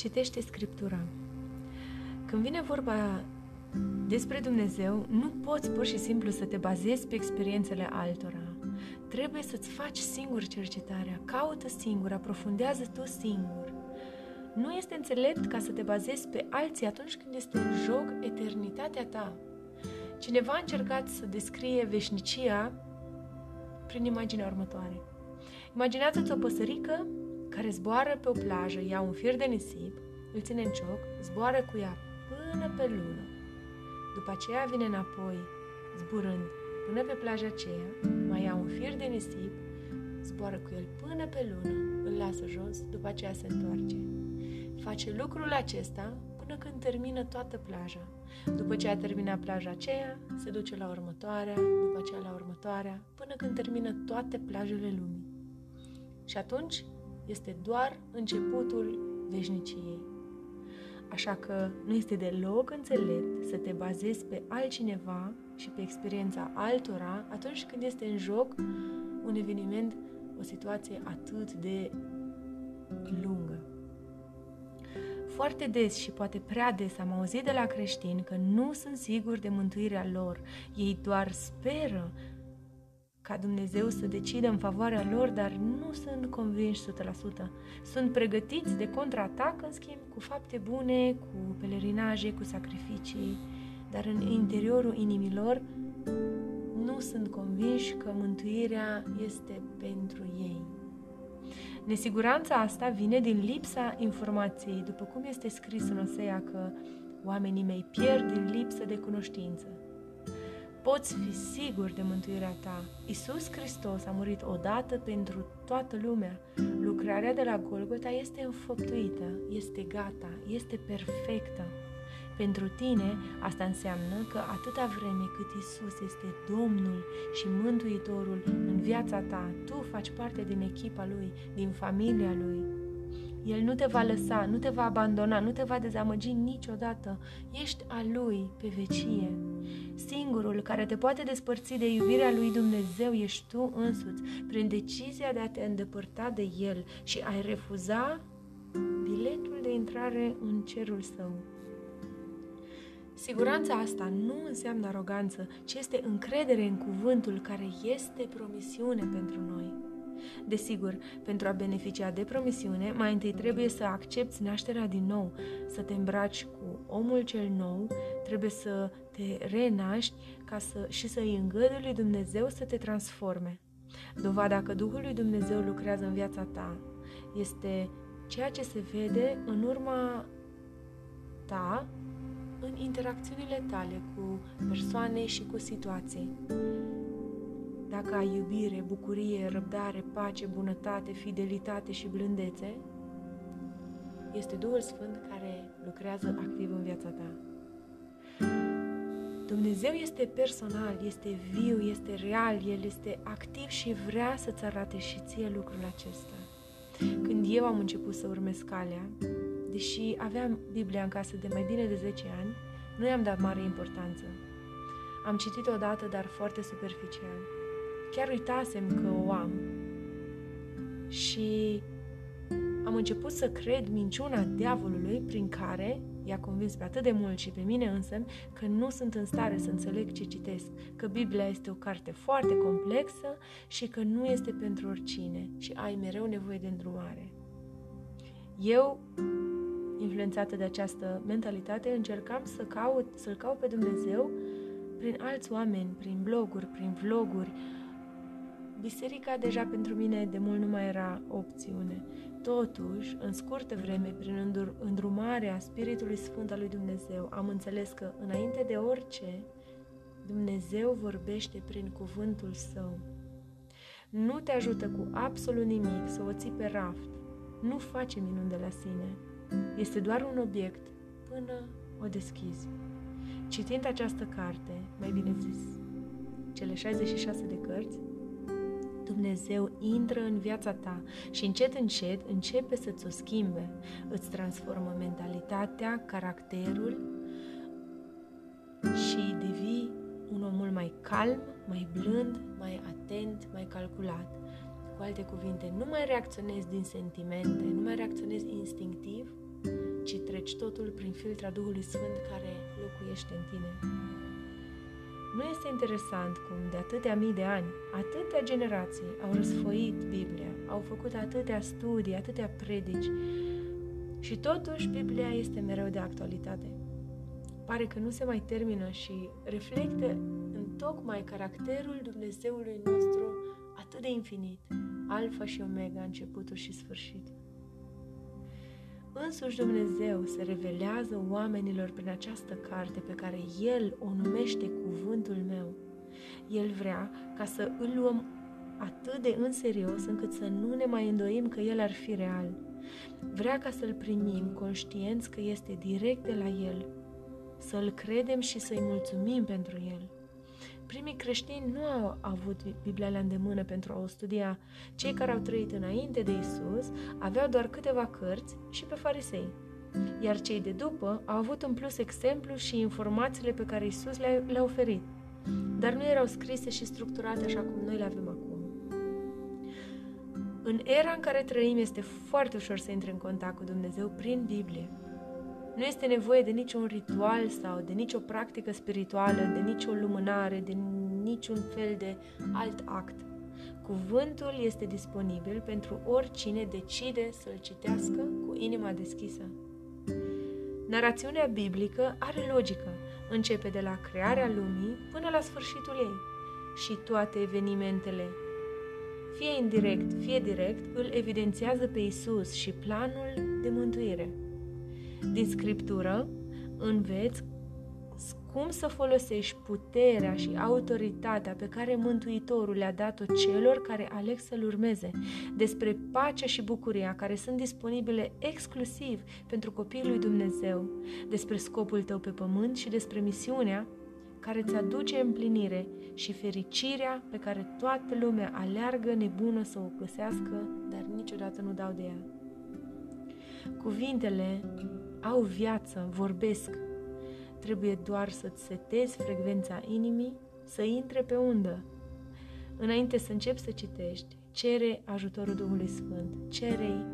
Citește Scriptura. Când vine vorba despre Dumnezeu, nu poți pur și simplu să te bazezi pe experiențele altora. Trebuie să-ți faci singur cercetarea, caută singur, aprofundează tu singur. Nu este înțelept ca să te bazezi pe alții atunci când este în joc eternitatea ta. Cineva a încercat să descrie veșnicia prin imaginea următoare. Imaginează-ți o păsărică care zboară pe o plajă, ia un fir de nisip, îl ține în cioc, zboară cu ea până pe lună. După aceea vine înapoi, zburând până pe plaja aceea, mai ia un fir de nisip, zboară cu el până pe lună, îl lasă jos, după aceea se întoarce. Face lucrul acesta până când termină toată plaja. După ce a terminat plaja aceea, se duce la următoarea, după aceea la următoarea, până când termină toate plajele lumii. Și atunci este doar începutul veșniciei. Așa că nu este deloc înțelept să te bazezi pe altcineva și pe experiența altora atunci când este în joc un eveniment, o situație atât de lungă. Foarte des și poate prea des am auzit de la creștini că nu sunt siguri de mântuirea lor. Ei doar speră ca Dumnezeu să decidă în favoarea lor, dar nu sunt convinși 100%. Sunt pregătiți de contraatac, în schimb, cu fapte bune, cu pelerinaje, cu sacrificii, dar în interiorul inimilor nu sunt convinși că mântuirea este pentru ei. Nesiguranța asta vine din lipsa informației, după cum este scris în Osea că oamenii mei pierd din lipsă de cunoștință. Poți fi sigur de mântuirea ta. Isus Hristos a murit odată pentru toată lumea. Lucrarea de la Golgota este înfăptuită, este gata, este perfectă. Pentru tine, asta înseamnă că atâta vreme cât Isus este Domnul și Mântuitorul în viața ta, tu faci parte din echipa Lui, din familia Lui. El nu te va lăsa, nu te va abandona, nu te va dezamăgi niciodată. Ești a Lui pe vecie. Singurul care te poate despărți de iubirea lui Dumnezeu ești tu însuți, prin decizia de a te îndepărta de El și a-i refuza biletul de intrare în cerul său. Siguranța asta nu înseamnă aroganță, ci este încredere în cuvântul care este promisiune pentru noi. Desigur, pentru a beneficia de promisiune, mai întâi trebuie să accepti nașterea din nou, să te îmbraci cu omul cel nou, trebuie să te renaști ca să, și să îi îngădui lui Dumnezeu să te transforme. Dovada că Duhul lui Dumnezeu lucrează în viața ta este ceea ce se vede în urma ta în interacțiunile tale cu persoane și cu situații. Dacă ai iubire, bucurie, răbdare, pace, bunătate, fidelitate și blândețe, este Duhul Sfânt care lucrează activ în viața ta. Dumnezeu este personal, este viu, este real, El este activ și vrea să-ți arate și ție lucrul acesta. Când eu am început să urmez calea, deși aveam Biblia în casă de mai bine de 10 ani, nu i-am dat mare importanță. Am citit odată, dar foarte superficial. Chiar uitasem că o am. Și am început să cred minciuna diavolului prin care i-a convins pe atât de mult și pe mine însă că nu sunt în stare să înțeleg ce citesc, că Biblia este o carte foarte complexă și că nu este pentru oricine și ai mereu nevoie de îndrumare. Eu influențată de această mentalitate, încercam să caut, să-L caut pe Dumnezeu prin alți oameni, prin bloguri, prin vloguri. Biserica deja pentru mine de mult nu mai era o opțiune. Totuși, în scurtă vreme, prin îndrumarea Spiritului Sfânt al lui Dumnezeu, am înțeles că, înainte de orice, Dumnezeu vorbește prin cuvântul Său. Nu te ajută cu absolut nimic să o ții pe raft. Nu face minuni de la sine este doar un obiect până o deschizi. Citind această carte, mai bine zis, cele 66 de cărți, Dumnezeu intră în viața ta și încet, încet începe să-ți o schimbe. Îți transformă mentalitatea, caracterul și devii un om mult mai calm, mai blând, mai atent, mai calculat. Cu alte cuvinte, nu mai reacționezi din sentimente, nu mai reacționezi instinctiv, ci treci totul prin filtra Duhului Sfânt care locuiește în tine. Nu este interesant cum de atâtea mii de ani, atâtea generații au răsfoit Biblia, au făcut atâtea studii, atâtea predici și totuși Biblia este mereu de actualitate. Pare că nu se mai termină și reflectă în tocmai caracterul Dumnezeului nostru atât de infinit, alfa și omega, începutul și sfârșitul. Însuși Dumnezeu se revelează oamenilor prin această carte pe care El o numește cuvântul meu. El vrea ca să îl luăm atât de în serios încât să nu ne mai îndoim că El ar fi real. Vrea ca să-L primim conștienți că este direct de la El, să-L credem și să-i mulțumim pentru El. Primii creștini nu au avut Biblia la îndemână pentru a o studia. Cei care au trăit înainte de Isus aveau doar câteva cărți și pe farisei. Iar cei de după au avut în plus exemplu și informațiile pe care Isus le-a, le oferit, dar nu erau scrise și structurate așa cum noi le avem acum. În era în care trăim este foarte ușor să intri în contact cu Dumnezeu prin Biblie. Nu este nevoie de niciun ritual sau de nicio practică spirituală, de nicio lumânare, de niciun fel de alt act. Cuvântul este disponibil pentru oricine decide să-l citească cu inima deschisă. Narațiunea biblică are logică. Începe de la crearea lumii până la sfârșitul ei și toate evenimentele, fie indirect, fie direct, îl evidențiază pe Isus și planul de mântuire. Din scriptură înveți cum să folosești puterea și autoritatea pe care Mântuitorul le-a dat-o celor care aleg să-L urmeze, despre pacea și bucuria care sunt disponibile exclusiv pentru copiii lui Dumnezeu, despre scopul tău pe pământ și despre misiunea care îți aduce împlinire și fericirea pe care toată lumea aleargă nebună să o găsească, dar niciodată nu dau de ea. Cuvintele au viață, vorbesc. Trebuie doar să-ți setezi frecvența inimii, să intre pe undă. Înainte să începi să citești, cere ajutorul Duhului Sfânt, cere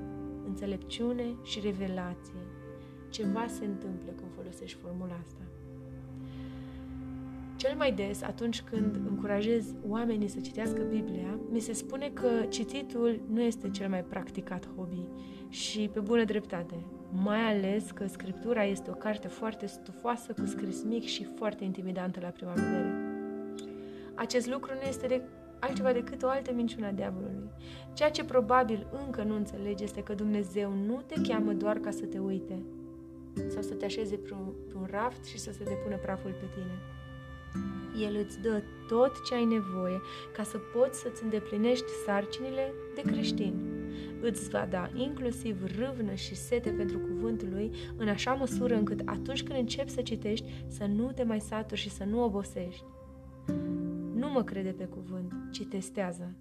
înțelepciune și revelație. Ceva se întâmplă când folosești formula asta. Cel mai des, atunci când încurajez oamenii să citească Biblia, mi se spune că cititul nu este cel mai practicat hobby și pe bună dreptate mai ales că scriptura este o carte foarte stufoasă, cu scris mic și foarte intimidantă la prima vedere. Acest lucru nu este de altceva decât o altă minciună a diavolului. Ceea ce probabil încă nu înțelegi este că Dumnezeu nu te cheamă doar ca să te uite sau să te așeze pe un, pe un raft și să se depună praful pe tine. El îți dă tot ce ai nevoie ca să poți să-ți îndeplinești sarcinile de creștin îți va da inclusiv râvnă și sete pentru cuvântul lui, în așa măsură încât atunci când începi să citești, să nu te mai saturi și să nu obosești. Nu mă crede pe cuvânt, ci testează.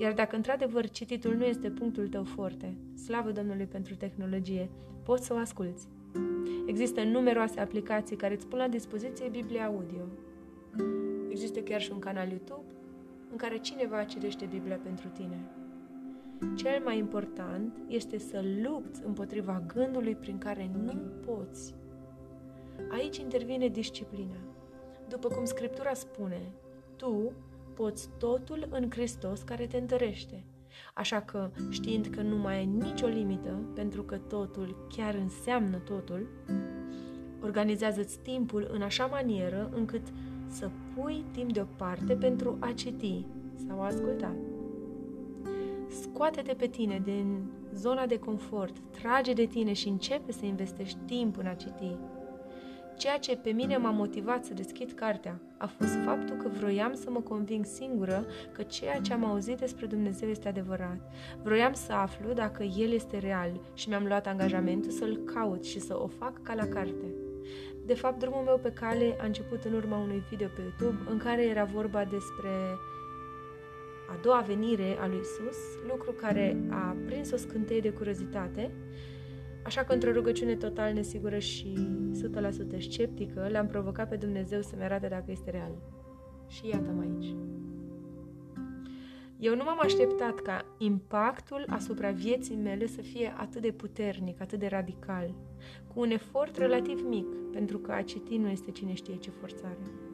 Iar dacă într-adevăr cititul nu este punctul tău forte, slavă Domnului pentru tehnologie, poți să o asculți. Există numeroase aplicații care îți pun la dispoziție Biblia Audio. Există chiar și un canal YouTube în care cineva citește Biblia pentru tine. Cel mai important este să lupți împotriva gândului prin care nu poți. Aici intervine disciplina. După cum Scriptura spune, tu poți totul în Hristos care te întărește. Așa că, știind că nu mai ai nicio limită, pentru că totul chiar înseamnă totul, organizează-ți timpul în așa manieră încât să pui timp deoparte pentru a citi sau a asculta. Scoate-te pe tine din zona de confort, trage de tine și începe să investești timp în a citi. Ceea ce pe mine m-a motivat să deschid cartea a fost faptul că vroiam să mă conving singură că ceea ce am auzit despre Dumnezeu este adevărat. Vroiam să aflu dacă El este real și mi-am luat angajamentul să-L caut și să o fac ca la carte. De fapt, drumul meu pe cale a început în urma unui video pe YouTube în care era vorba despre a doua venire a lui Isus, lucru care a prins o scânteie de curiozitate, așa că într-o rugăciune total nesigură și 100% sceptică, l-am provocat pe Dumnezeu să-mi arate dacă este real. Și iată-mă aici. Eu nu m-am așteptat ca impactul asupra vieții mele să fie atât de puternic, atât de radical, cu un efort relativ mic, pentru că a citi nu este cine știe ce forțare.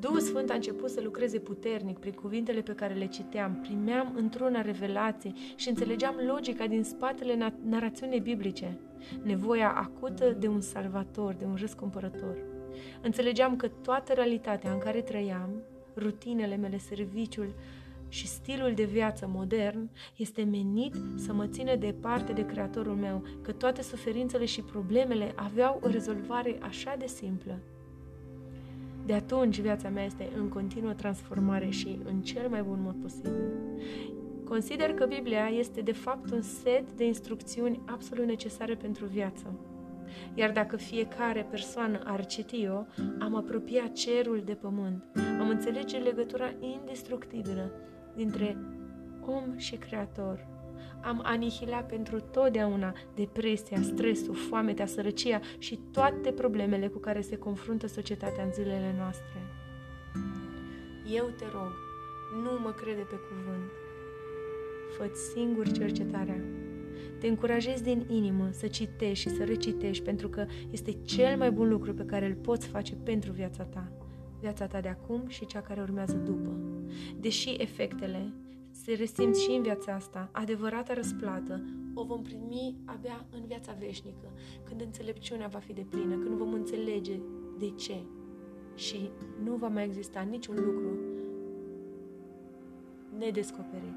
Duhul Sfânt a început să lucreze puternic prin cuvintele pe care le citeam, primeam într-una revelații și înțelegeam logica din spatele na- narațiunii biblice, nevoia acută de un salvator, de un răscumpărător. Înțelegeam că toată realitatea în care trăiam, rutinele mele, serviciul și stilul de viață modern este menit să mă țină departe de Creatorul meu, că toate suferințele și problemele aveau o rezolvare așa de simplă. De atunci viața mea este în continuă transformare și în cel mai bun mod posibil. Consider că Biblia este de fapt un set de instrucțiuni absolut necesare pentru viață. Iar dacă fiecare persoană ar citi-o, am apropiat cerul de pământ, am înțelege legătura indestructibilă dintre om și creator. Am anihilat pentru totdeauna depresia, stresul, foametea, sărăcia și toate problemele cu care se confruntă societatea în zilele noastre. Eu te rog, nu mă crede pe cuvânt. fă singur cercetarea. Te încurajez din inimă să citești și să recitești pentru că este cel mai bun lucru pe care îl poți face pentru viața ta, viața ta de acum și cea care urmează după. Deși efectele se resimt și în viața asta, adevărata răsplată o vom primi abia în viața veșnică, când înțelepciunea va fi de plină, când vom înțelege de ce și nu va mai exista niciun lucru nedescoperit.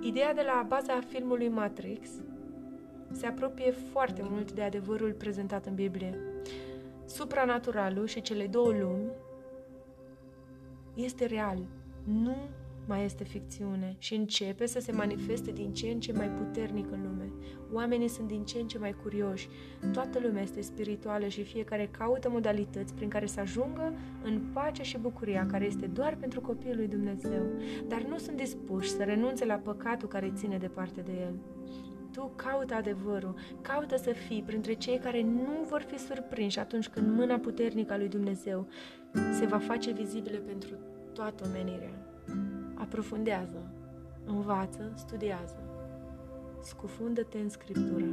Ideea de la baza filmului Matrix se apropie foarte mult de adevărul prezentat în Biblie. Supranaturalul și cele două lumi este real, nu mai este ficțiune și începe să se manifeste din ce în ce mai puternic în lume. Oamenii sunt din ce în ce mai curioși. Toată lumea este spirituală și fiecare caută modalități prin care să ajungă în pacea și bucuria care este doar pentru copiii lui Dumnezeu, dar nu sunt dispuși să renunțe la păcatul care ține departe de el. Tu caută adevărul, caută să fii printre cei care nu vor fi surprinși atunci când mâna puternică a lui Dumnezeu se va face vizibile pentru toată omenirea. Aprofundează, învață, studiază. Scufundă-te în Scriptură.